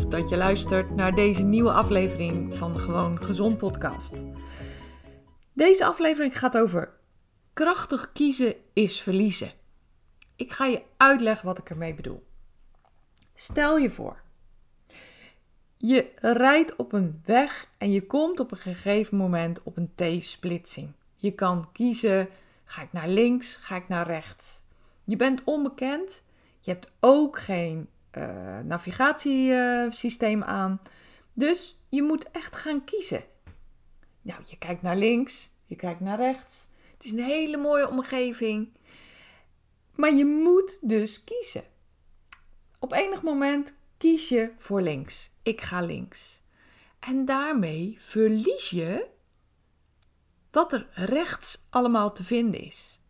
Dat je luistert naar deze nieuwe aflevering van Gewoon Gezond podcast. Deze aflevering gaat over krachtig kiezen is verliezen. Ik ga je uitleggen wat ik ermee bedoel. Stel je voor, je rijdt op een weg en je komt op een gegeven moment op een T-splitsing. Je kan kiezen: ga ik naar links, ga ik naar rechts. Je bent onbekend, je hebt ook geen uh, navigatiesysteem aan. Dus je moet echt gaan kiezen. Nou, je kijkt naar links, je kijkt naar rechts. Het is een hele mooie omgeving. Maar je moet dus kiezen. Op enig moment kies je voor links. Ik ga links. En daarmee verlies je wat er rechts allemaal te vinden is.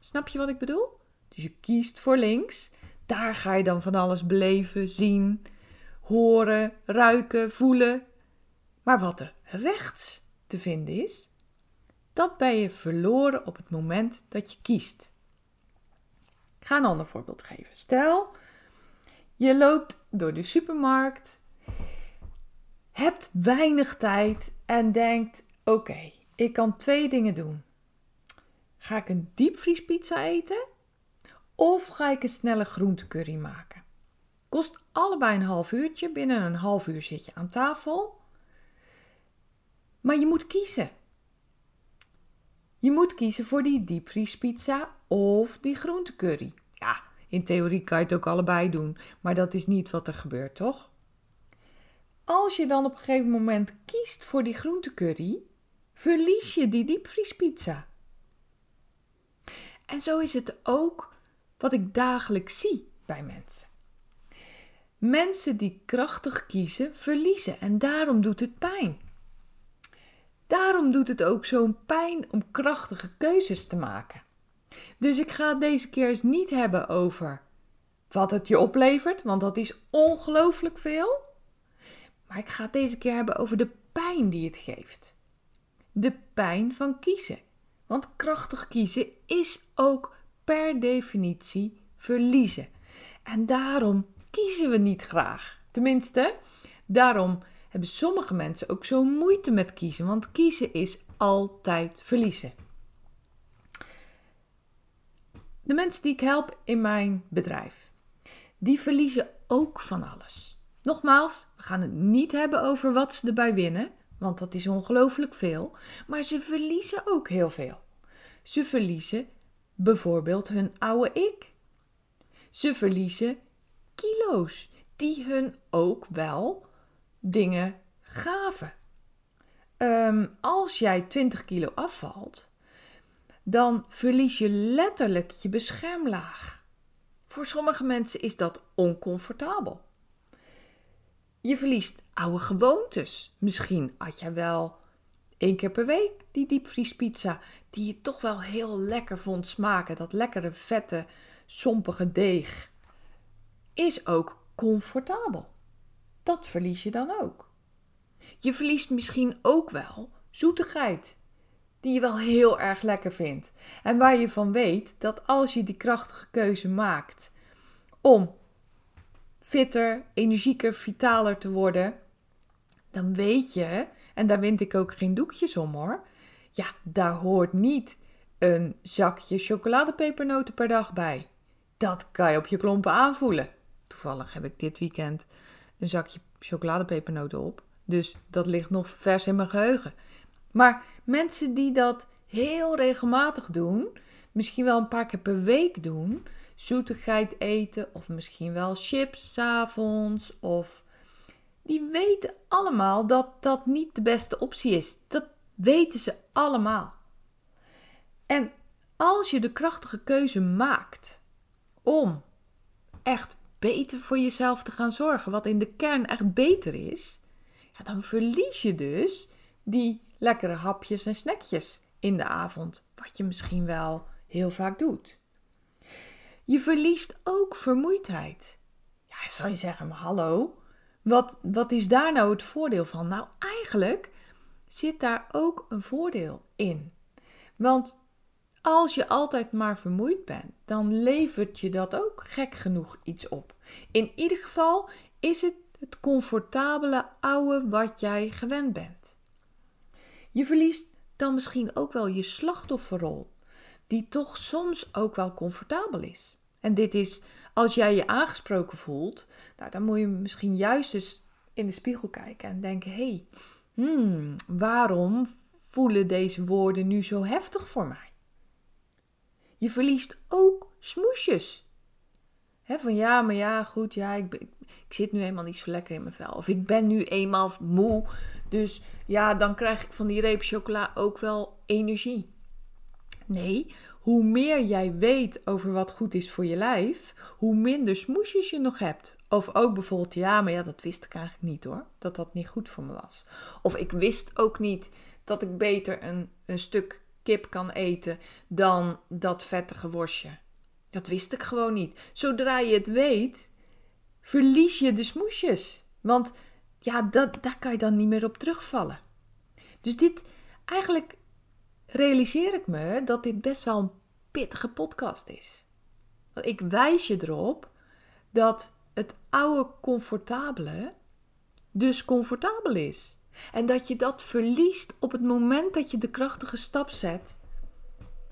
Snap je wat ik bedoel? Dus je kiest voor links. Daar ga je dan van alles beleven, zien, horen, ruiken, voelen. Maar wat er rechts te vinden is, dat ben je verloren op het moment dat je kiest. Ik ga een ander voorbeeld geven. Stel, je loopt door de supermarkt, hebt weinig tijd en denkt: oké, ik kan twee dingen doen. Ga ik een diepvriespizza eten of ga ik een snelle groentecurry maken? Kost allebei een half uurtje. Binnen een half uur zit je aan tafel. Maar je moet kiezen. Je moet kiezen voor die diepvriespizza of die groentecurry. Ja, in theorie kan je het ook allebei doen, maar dat is niet wat er gebeurt, toch? Als je dan op een gegeven moment kiest voor die groentecurry, verlies je die diepvriespizza. En zo is het ook wat ik dagelijks zie bij mensen. Mensen die krachtig kiezen, verliezen en daarom doet het pijn. Daarom doet het ook zo'n pijn om krachtige keuzes te maken. Dus ik ga het deze keer eens niet hebben over wat het je oplevert, want dat is ongelooflijk veel. Maar ik ga het deze keer hebben over de pijn die het geeft. De pijn van kiezen. Want krachtig kiezen is ook per definitie verliezen. En daarom kiezen we niet graag. Tenminste, daarom hebben sommige mensen ook zo moeite met kiezen, want kiezen is altijd verliezen. De mensen die ik help in mijn bedrijf, die verliezen ook van alles. Nogmaals, we gaan het niet hebben over wat ze erbij winnen, want dat is ongelooflijk veel, maar ze verliezen ook heel veel. Ze verliezen bijvoorbeeld hun oude ik. Ze verliezen kilo's die hun ook wel dingen gaven. Um, als jij 20 kilo afvalt, dan verlies je letterlijk je beschermlaag. Voor sommige mensen is dat oncomfortabel. Je verliest oude gewoontes. Misschien had jij wel één keer per week die diepvriespizza, die je toch wel heel lekker vond smaken. Dat lekkere, vette, sompige deeg. Is ook comfortabel. Dat verlies je dan ook. Je verliest misschien ook wel zoetigheid, die je wel heel erg lekker vindt. En waar je van weet dat als je die krachtige keuze maakt om fitter, energieker, vitaler te worden, dan weet je, en daar wind ik ook geen doekjes om hoor, ja, daar hoort niet een zakje chocoladepepernoten per dag bij. Dat kan je op je klompen aanvoelen. Toevallig heb ik dit weekend een zakje chocoladepepernoten op. Dus dat ligt nog vers in mijn geheugen. Maar mensen die dat heel regelmatig doen, misschien wel een paar keer per week doen, zoetigheid eten of misschien wel chips s'avonds of die weten allemaal dat dat niet de beste optie is. Dat weten ze allemaal. En als je de krachtige keuze maakt om echt beter voor jezelf te gaan zorgen, wat in de kern echt beter is, ja, dan verlies je dus die lekkere hapjes en snackjes in de avond, wat je misschien wel heel vaak doet. Je verliest ook vermoeidheid. Ja, zou je zeggen, hallo, wat, wat is daar nou het voordeel van? Nou, eigenlijk zit daar ook een voordeel in. Want als je altijd maar vermoeid bent, dan levert je dat ook gek genoeg iets op. In ieder geval is het het comfortabele oude wat jij gewend bent. Je verliest dan misschien ook wel je slachtofferrol, die toch soms ook wel comfortabel is. En dit is als jij je aangesproken voelt, nou, dan moet je misschien juist eens in de spiegel kijken en denken: hé, hey, hmm, waarom voelen deze woorden nu zo heftig voor mij? Je verliest ook smoesjes. van ja, maar ja, goed, ja, ik, ik, zit nu eenmaal niet zo lekker in mijn vel. Of ik ben nu eenmaal moe. Dus ja, dan krijg ik van die reep chocola ook wel energie. Nee, hoe meer jij weet over wat goed is voor je lijf, hoe minder smoesjes je nog hebt. Of ook bijvoorbeeld, ja, maar ja, dat wist ik eigenlijk niet hoor, dat dat niet goed voor me was. Of ik wist ook niet dat ik beter een, een stuk kip kan eten dan dat vettige worstje. Dat wist ik gewoon niet. Zodra je het weet, verlies je de smoesjes. Want ja, dat, daar kan je dan niet meer op terugvallen. Dus dit, eigenlijk realiseer ik me dat dit best wel een pittige podcast is. Ik wijs je erop dat het oude comfortabele dus comfortabel is. En dat je dat verliest op het moment dat je de krachtige stap zet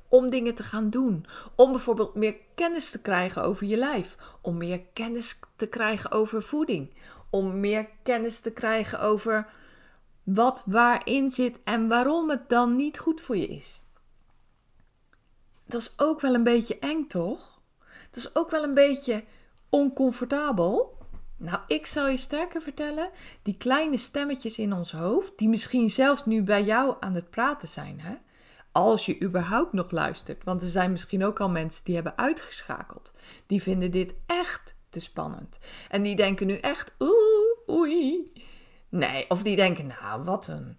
om dingen te gaan doen. Om bijvoorbeeld meer kennis te krijgen over je lijf. Om meer kennis te krijgen over voeding. Om meer kennis te krijgen over wat waarin zit en waarom het dan niet goed voor je is. Dat is ook wel een beetje eng, toch? Dat is ook wel een beetje oncomfortabel. Nou, ik zou je sterker vertellen, die kleine stemmetjes in ons hoofd, die misschien zelfs nu bij jou aan het praten zijn, hè? als je überhaupt nog luistert. Want er zijn misschien ook al mensen die hebben uitgeschakeld. Die vinden dit echt te spannend. En die denken nu echt, oeh, oei. Nee, of die denken, nou, wat een,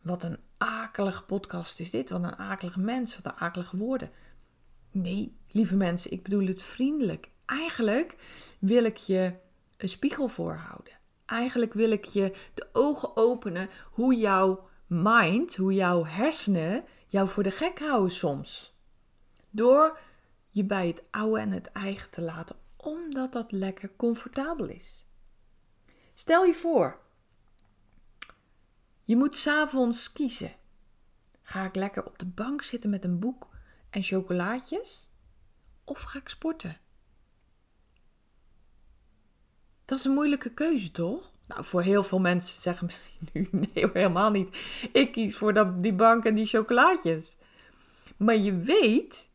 wat een akelige podcast is dit. Wat een akelige mens, wat een akelige woorden. Nee, lieve mensen, ik bedoel het vriendelijk. Eigenlijk wil ik je een spiegel voorhouden. Eigenlijk wil ik je de ogen openen hoe jouw mind, hoe jouw hersenen jou voor de gek houden soms. Door je bij het oude en het eigen te laten, omdat dat lekker comfortabel is. Stel je voor, je moet s'avonds kiezen. Ga ik lekker op de bank zitten met een boek en chocolaatjes? Of ga ik sporten? Dat is een moeilijke keuze, toch? Nou, voor heel veel mensen zeggen misschien nu nee, helemaal niet. Ik kies voor dat, die bank en die chocolaatjes. Maar je weet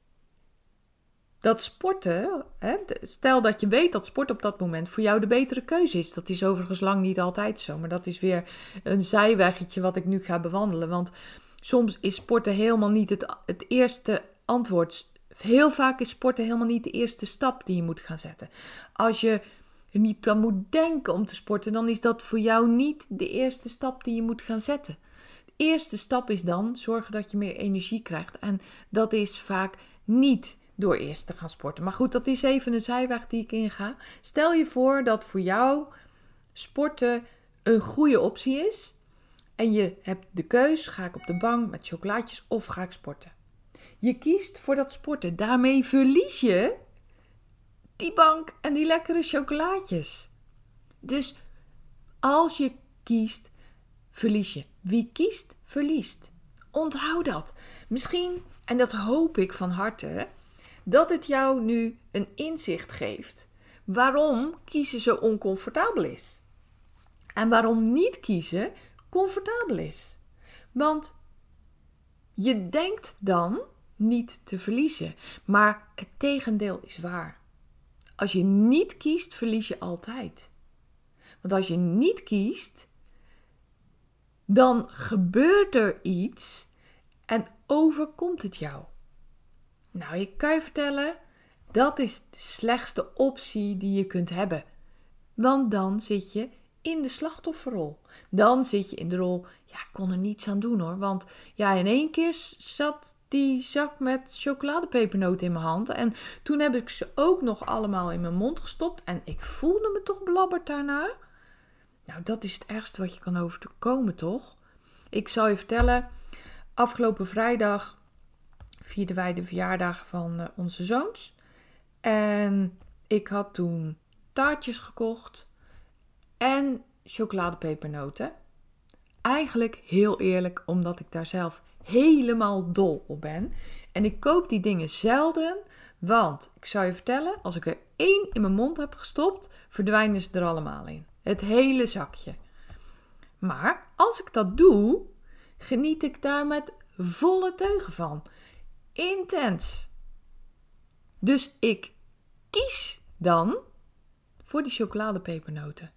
dat sporten, hè, stel dat je weet dat sport op dat moment voor jou de betere keuze is. Dat is overigens lang niet altijd zo, maar dat is weer een zijweggetje wat ik nu ga bewandelen. Want soms is sporten helemaal niet het, het eerste antwoord. Heel vaak is sporten helemaal niet de eerste stap die je moet gaan zetten. Als je niet aan moet denken om te sporten, dan is dat voor jou niet de eerste stap die je moet gaan zetten. De eerste stap is dan zorgen dat je meer energie krijgt. En dat is vaak niet door eerst te gaan sporten. Maar goed, dat is even een zijweg die ik inga. Stel je voor dat voor jou sporten een goede optie is. En je hebt de keus: ga ik op de bank met chocolaatjes of ga ik sporten? Je kiest voor dat sporten. Daarmee verlies je die bank en die lekkere chocolaatjes. Dus als je kiest, verlies je. Wie kiest, verliest. Onthoud dat. Misschien, en dat hoop ik van harte, dat het jou nu een inzicht geeft waarom kiezen zo oncomfortabel is. En waarom niet kiezen comfortabel is. Want je denkt dan niet te verliezen, maar het tegendeel is waar. Als je niet kiest, verlies je altijd. Want als je niet kiest, dan gebeurt er iets en overkomt het jou. Nou, ik kan je vertellen, dat is de slechtste optie die je kunt hebben. Want dan zit je in de slachtofferrol. Dan zit je in de rol, ja, ik kon er niets aan doen hoor. Want ja, in één keer zat die zak met chocoladepepernoten in mijn hand. En toen heb ik ze ook nog allemaal in mijn mond gestopt. En ik voelde me toch belabberd daarna. Nou, dat is het ergste wat je kan overkomen, toch? Ik zal je vertellen, afgelopen vrijdag vierden wij de verjaardag van uh, onze zoons. En ik had toen taartjes gekocht en chocoladepepernoten. Eigenlijk heel eerlijk, omdat ik daar zelf helemaal dol op ben. En ik koop die dingen zelden, want ik zou je vertellen, als ik er één in mijn mond heb gestopt, verdwijnen ze er allemaal in. Het hele zakje. Maar als ik dat doe, geniet ik daar met volle teugen van. Intens. Dus ik kies dan voor die chocoladepepernoten.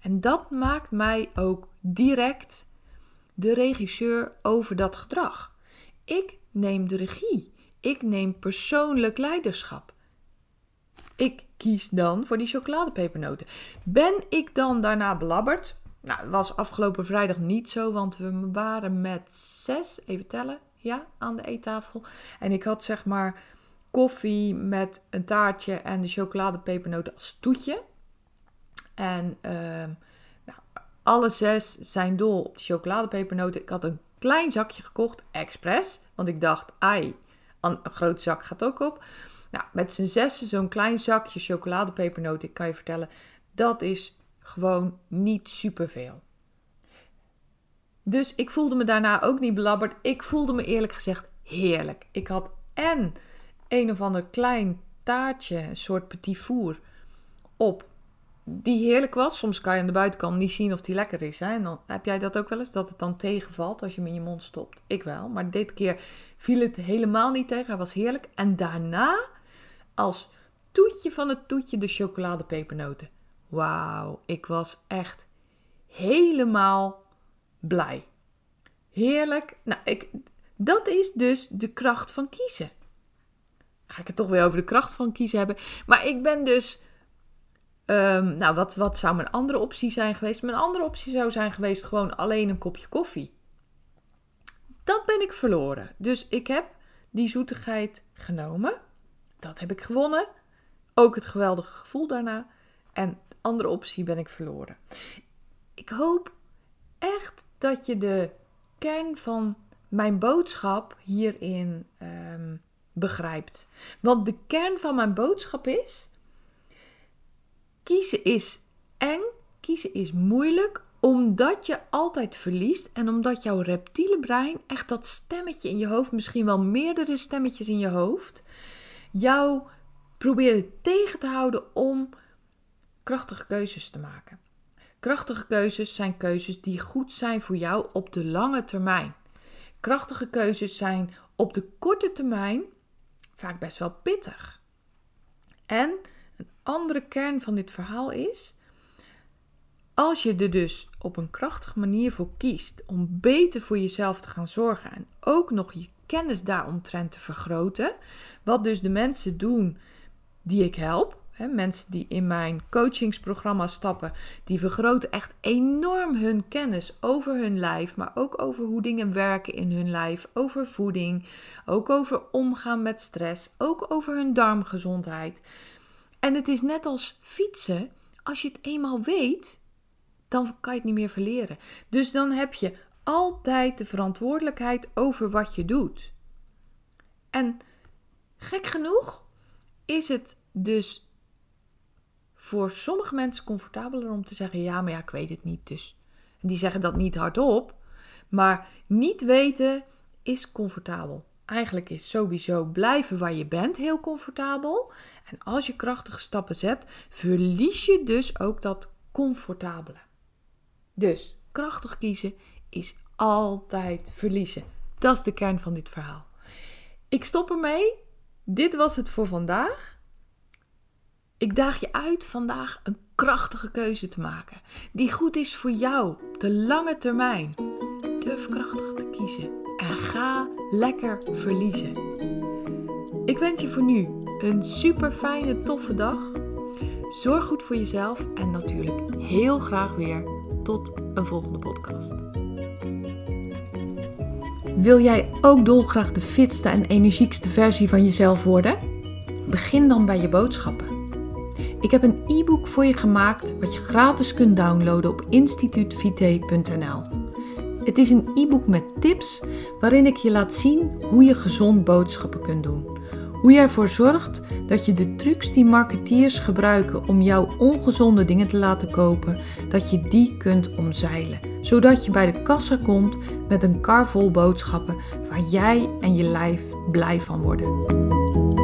En dat maakt mij ook direct de regisseur over dat gedrag. Ik neem de regie. Ik neem persoonlijk leiderschap. Ik kies dan voor die chocoladepepernoten. Ben ik dan daarna belabberd? Nou, dat was afgelopen vrijdag niet zo, want we waren met zes, even tellen, ja, aan de eettafel. En ik had zeg maar koffie met een taartje en de chocoladepepernoten als toetje. En uh, nou, alle zes zijn dol op de chocoladepepernoten. Ik had een klein zakje gekocht, expres. Want ik dacht, ai, een groot zak gaat ook op. Nou, met z'n zessen zo'n klein zakje chocoladepepernoten, ik kan je vertellen, dat is gewoon niet superveel. Dus ik voelde me daarna ook niet belabberd. Ik voelde me eerlijk gezegd heerlijk. Ik had en een of ander klein taartje, een soort petit four, op. Die heerlijk was. Soms kan je aan de buitenkant niet zien of die lekker is. Hè? En dan heb jij dat ook wel eens, dat het dan tegenvalt als je hem in je mond stopt. Ik wel. Maar dit keer viel het helemaal niet tegen. Hij was heerlijk. En daarna, als toetje van het toetje, de chocoladepepernoten. Wauw, ik was echt helemaal blij. Heerlijk. Nou, ik, dat is dus de kracht van kiezen. Ga ik het toch weer over de kracht van kiezen hebben. Maar ik ben dus. Um, nou, wat, wat zou mijn andere optie zijn geweest? Mijn andere optie zou zijn geweest gewoon alleen een kopje koffie. Dat ben ik verloren. Dus ik heb die zoetigheid genomen. Dat heb ik gewonnen. Ook het geweldige gevoel daarna. En andere optie ben ik verloren. Ik hoop echt dat je de kern van mijn boodschap hierin um, begrijpt. Want de kern van mijn boodschap is: kiezen is eng, kiezen is moeilijk, omdat je altijd verliest en omdat jouw reptiele brein, echt dat stemmetje in je hoofd, misschien wel meerdere stemmetjes in je hoofd, jou proberen tegen te houden om krachtige keuzes te maken. Krachtige keuzes zijn keuzes die goed zijn voor jou op de lange termijn. Krachtige keuzes zijn op de korte termijn vaak best wel pittig. En een andere kern van dit verhaal is: als je er dus op een krachtige manier voor kiest om beter voor jezelf te gaan zorgen en ook nog je kennis daaromtrent te vergroten, wat dus de mensen doen die ik help, mensen die in mijn coachingsprogramma stappen, die vergroten echt enorm hun kennis over hun lijf, maar ook over hoe dingen werken in hun lijf, over voeding, ook over omgaan met stress, ook over hun darmgezondheid. En het is net als fietsen, als je het eenmaal weet, dan kan je het niet meer verleren. Dus dan heb je altijd de verantwoordelijkheid over wat je doet. En gek genoeg is het dus voor sommige mensen comfortabeler om te zeggen: ja, maar ja, ik weet het niet. Dus die zeggen dat niet hardop. Maar niet weten is comfortabel. eigenlijk is sowieso blijven waar je bent heel comfortabel. En als je krachtige stappen zet, verlies je dus ook dat comfortabele. Dus krachtig kiezen is altijd verliezen. Dat is de kern van dit verhaal. Ik stop ermee. Dit was het voor vandaag. Ik daag je uit vandaag een krachtige keuze te maken. Die goed is voor jou op de lange termijn. Durf krachtig te kiezen en ga lekker verliezen. Ik wens je voor nu een super fijne, toffe dag. Zorg goed voor jezelf en natuurlijk heel graag weer tot een volgende podcast. Wil jij ook dolgraag de fitste en energiekste versie van jezelf worden? Begin dan bij je boodschappen. Ik heb een e-book voor je gemaakt wat je gratis kunt downloaden op instituutvite.nl. Het is een e-book met tips waarin ik je laat zien hoe je gezond boodschappen kunt doen. Hoe je ervoor zorgt dat je de trucs die marketeers gebruiken om jouw ongezonde dingen te laten kopen, dat je die kunt omzeilen. Zodat je bij de kassa komt met een kar vol boodschappen waar jij en je lijf blij van worden.